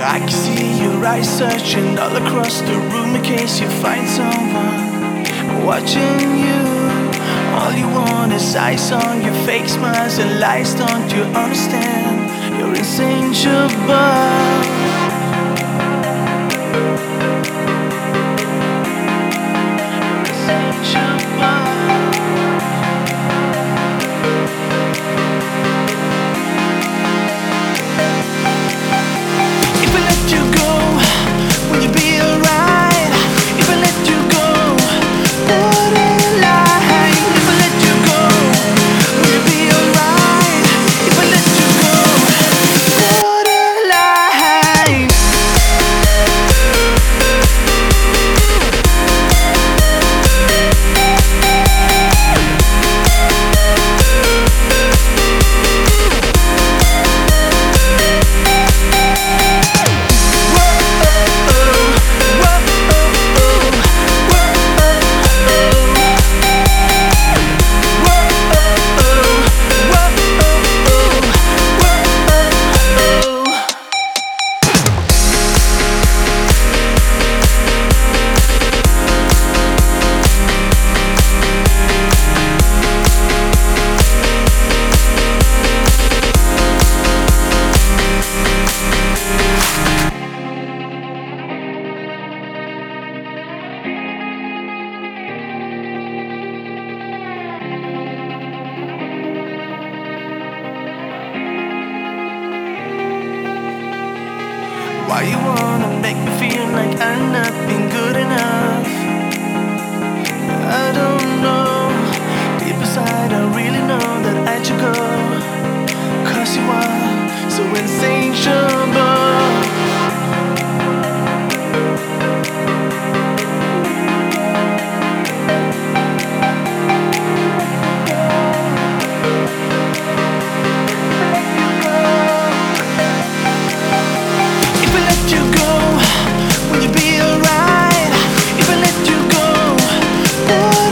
I can see your eyes searching all across the room in case you find someone watching you. All you want is eyes on your fake smiles and lies. Don't you understand? You're insatiable. Why you wanna make me feel like I'm not being good enough? I don't the